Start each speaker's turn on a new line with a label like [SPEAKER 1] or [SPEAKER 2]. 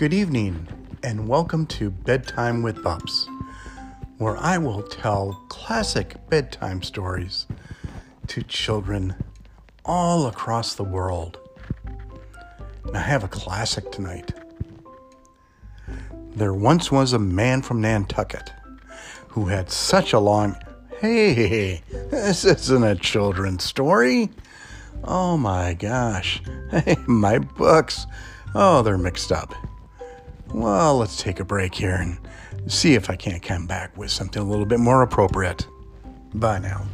[SPEAKER 1] Good evening, and welcome to Bedtime with Bubs, where I will tell classic bedtime stories to children all across the world. And I have a classic tonight. There once was a man from Nantucket who had such a long. Hey, this isn't a children's story. Oh my gosh. Hey, my books. Oh, they're mixed up well, let's take a break here and see if I can't come back with something a little bit more appropriate. Bye now.